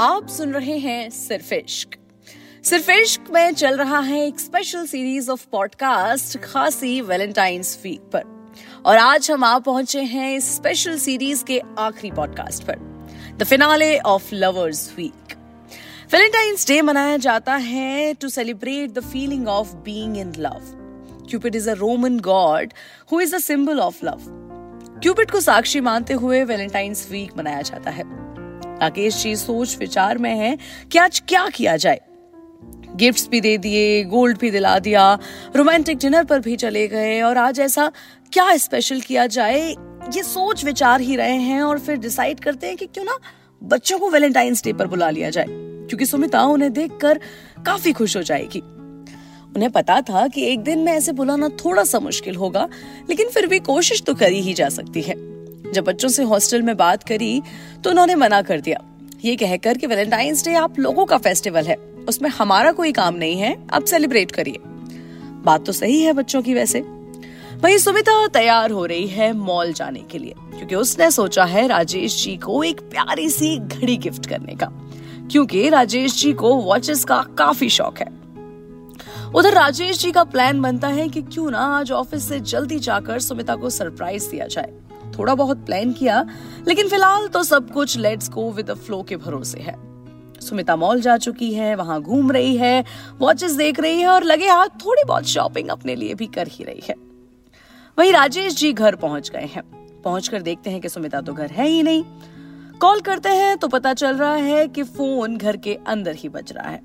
आप सुन रहे हैं सिर्फ़ इश्क। सिर्फ़ इश्क में चल रहा है एक स्पेशल सीरीज़ ऑफ़ पॉडकास्ट खासी वैलेंटाइंस वीक पर। और आज हम आ पहुँचे हैं इस स्पेशल सीरीज़ के आखिरी पॉडकास्ट पर the finale of lovers week Valentine's day मनाया जाता है to celebrate the feeling of being in love cupid is a Roman god who is a symbol of love cupid को साक्षी मानते हुए वैलेंटाइंस वीक मनाया जाता है। राकेश जी सोच विचार में है कि आज क्या किया जाए। गिफ्ट्स भी दे दिए गोल्ड भी दिला दिया रोमांटिक डिनर पर भी चले गए और आज ऐसा क्या स्पेशल किया जाए, ये सोच विचार ही रहे हैं और फिर डिसाइड करते हैं कि क्यों ना बच्चों को वैलेंटाइंस डे पर बुला लिया जाए, क्योंकि सुमिता उन्हें देखकर काफ़ी खुश हो जाएगी। उन्हें पता था कि एक दिन में ऐसे बुलाना थोड़ा सा मुश्किल होगा, लेकिन फिर भी कोशिश तो करी ही जा सकती है। जब बच्चों से हॉस्टल में बात करी तो उन्होंने मना कर दिया। ये कहकर कि वैलेंटाइंस डे आप लोगों का फेस्टिवल है। उसमें हमारा कोई काम नहीं है, आप सेलिब्रेट करिए। बात तो सही है बच्चों की वैसे। वही सुमिता तैयार हो रही है मॉल जाने के लिए, क्योंकि उसने सोचा है राजेश जी को एक प्यारी सी घड़ी गिफ्ट करने का। क्योंकि राजेश जी को वॉचेस का काफ़ी शौक है। उधर राजेश जी का प्लान बनता है कि क्यों ना आज ऑफ़िस से जल्दी जाकर सुमिता को सरप्राइज़ दिया जाए। थोड़ा बहुत प्लान किया, लेकिन फ़िलहाल तो सब कुछ लेट्स गो विद फ्लो के भरोसे है। सुमिता मॉल जा चुकी है, वहाँ घूम रही है वॉचेस देख रही है और लगे हाथ थोड़ी बहुत शॉपिंग अपने लिए भी कर ही रही है। वहीं राजेश जी घर पहुँच गए हैं। पहुंचकर देखते हैं कि सुमिता तो घर है ही नहीं। कॉल करते हैं तो पता चल रहा है कि फ़ोन घर के अंदर ही बज रहा है।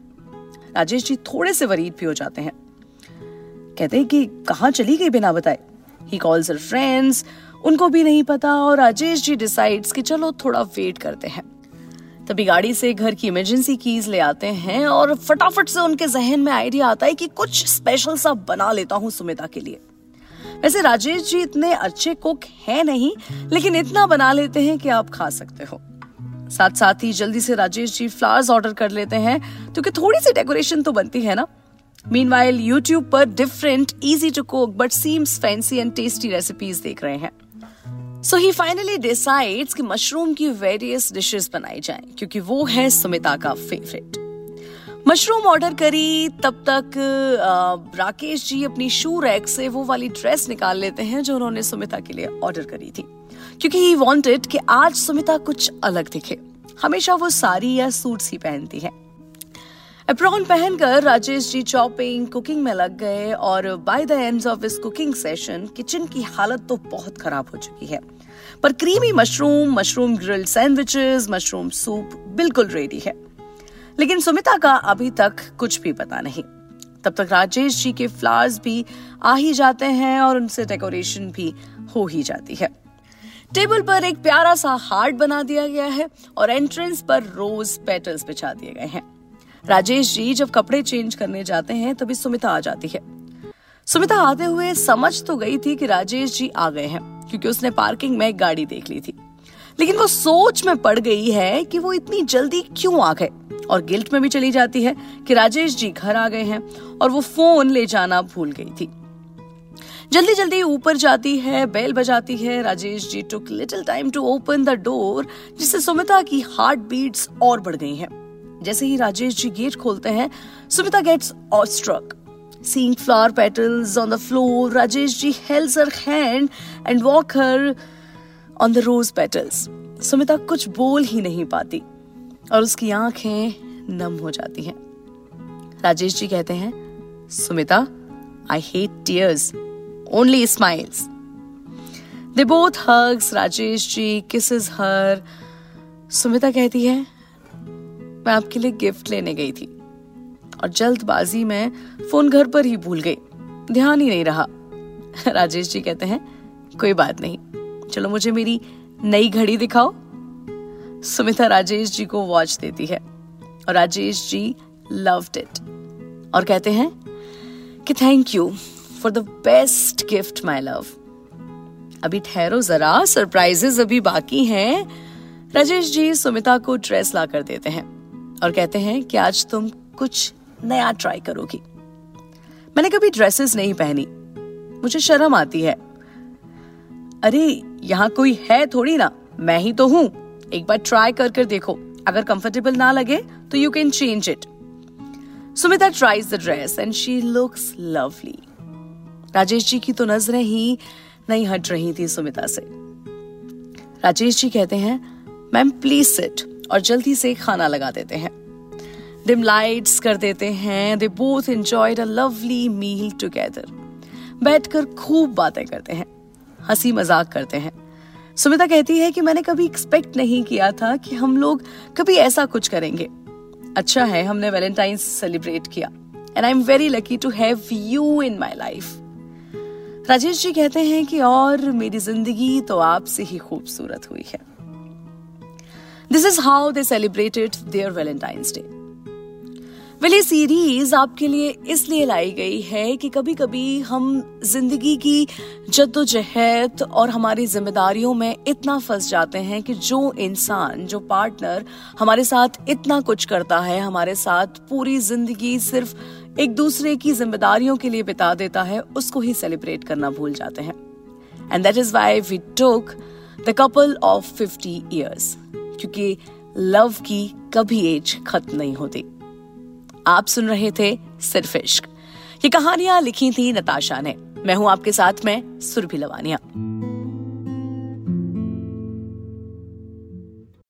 राजेश जी थोड़े से वरीद भी हो जाते हैं। कहते हैं कि कहा चली गई बिना बताए? ही कॉल्स फ्रेंड्स उनको भी नहीं पता और राजेश जी डिसाइड्स कि चलो थोड़ा वेट करते हैं। तभी गाड़ी से घर की इमरजेंसी कीज ले आते हैं और फटाफट से उनके जहन में आइडिया आता है कि कुछ स्पेशल सा बना लेता हूँ सुमिता के लिए। वैसे राजेश जी इतने अच्छे कुक हैं नहीं, लेकिन इतना बना लेते हैं कि आप खा सकते हो। साथ साथ ही जल्दी से राजेश जी फ्लावर्स ऑर्डर कर लेते हैं, क्योंकि थोड़ी सी डेकोरेशन तो बनती है ना। मीन यूट्यूब पर different easy to cook but seems fancy and tasty recipes देख रहे हैं। सो ही फाइनली डिसाइड्स कि मशरूम की वेरियस डिशेस बनाई जाएँ, क्योंकि वो है सुमिता का फेवरेट मशरूम ऑर्डर करी, तब तक राकेश जी अपनी शू रैक से वो वाली ड्रेस निकाल लेते हैं जो उन्होंने सुमिता के लिए ऑर्डर करी थी. क्योंकि ही वांटेड कि आज सुमिता कुछ अलग दिखे. हमेशा वो साड़ी या सूट्स ही पहनती है. अप्रॉन पहनकर राजेश जी चॉपिंग कुकिंग में लग गए और बाय द एंड ऑफ़ इस कुकिंग सेशन किचन की हालत तो बहुत खराब हो चुकी है। पर creamy mushroom mushroom grilled sandwiches mushroom soup बिल्कुल रेडी है। लेकिन सुमिता का अभी तक कुछ भी पता नहीं। तब तक राजेश जी के फ्लावर्स भी आ ही जाते हैं और उनसे डेकोरेशन भी हो ही जाती है। टेबल पर एक प्यारा सा हार्ट बना दिया गया है और एंट्रेंस पर रोज पेटल्स बिछा दिए गए हैं। राजेश जी, जब कपड़े चेंज करने जाते हैं, तभी सुमिता आ जाती है। सुमिता आते हुए समझ तो गई थी कि राजेश जी आ गए हैं, क्योंकि उसने पार्किंग में एक गाड़ी देख ली थी। लेकिन वो सोच में पड़ गई है कि वो इतनी जल्दी क्यों आ गए? और गिल्ट में भी चली जाती है कि राजेश जी घर आ गए हैं और वो फ़ोन ले जाना भूल गई थी। जल्दी जल्दी ऊपर जाती है बेल बजाती है, Rajesh ji took little time to open the door जिससे सुमिता की हार्ट बीट्स और बढ़ गई हैं। जैसे ही राजेश जी गेट खोलते हैं Sumita gets awestruck Seeing flower petals on the floor, Rajesh ji holds her hand and walk her on the rose petals. Sumita कुछ बोल ही नहीं पाती और उसकी आँखें नम हो जाती हैं। राजेश जी कहते हैं Sumita I hate tears only smiles they both hugs Rajesh ji kisses her Sumita कहती है मैं आपके लिए गिफ्ट लेने गई थी। और जल्दबाजी में फ़ोन घर पर ही भूल गई। ध्यान ही नहीं रहा। राजेश जी कहते हैं, कोई बात नहीं। चलो मुझे मेरी नई घड़ी दिखाओ। सुमिता राजेश जी को वॉच देती है। और राजेश जी लव्ड इट और कहते हैं कि thank you for the best gift my love अभी ठहरो जरा सरप्राइजेस अभी बाकी हैं। राजेश जी सुमिता को ड्रेस ला कर देते हैं। और कहते हैं कि आज तुम कुछ नया ट्राई करोगी। मैंने कभी ड्रेसेस नहीं पहनी। मुझे शर्म आती है। अरे, यहाँ कोई है थोड़ी ना। मैं ही तो हूँ। एक बार ट्राई कर कर देखो। अगर कंफर्टेबल ना लगे तो you can change it Sumita tries the dress and she looks lovely Rajesh ji की तो नज़रें ही नहीं हट रही थी सुमिता से। राजेश जी कहते हैं मैम प्लीज़ सिट और जल्दी से खाना लगा देते हैं। डिम लाइट्स कर देते हैं। They both enjoyed a lovely meal together बैठकर खूब बातें करते हैं। हँसी मज़ाक करते हैं। सुमिता कहती है कि मैंने कभी एक्सपेक्ट नहीं किया था कि हम लोग कभी ऐसा कुछ करेंगे। अच्छा है, हमने वैलेंटाइंस सेलिब्रेट किया। And I am very lucky to have you in my life Rajesh ji कहते हैं कि और मेरी ज़िंदगी तो आपसे ही खूबसूरत हुई है। This is how they celebrated their Valentine's day well ये सीरीज़ आपके लिए इसलिए लाई गई है कि कभी कभी हम ज़िंदगी की जद्दोजहद और हमारी जिम्मेदारियों में इतना फंस जाते हैं कि जो इंसान, जो पार्टनर हमारे साथ इतना कुछ करता है, हमारे साथ पूरी ज़िंदगी सिर्फ़ एक दूसरे की जिम्मेदारियों के लिए बिता देता है, उसको ही सेलिब्रेट करना भूल जाते हैं। And that is why we took the couple of fifty years क्योंकि लव की कभी एज खत्म नहीं होती। आप सुन रहे थे सिर्फ़ इश्क ये कहानियाँ लिखी थी नताशा ने। मैं हूँ आपके साथ, में सुरभि लवानिया।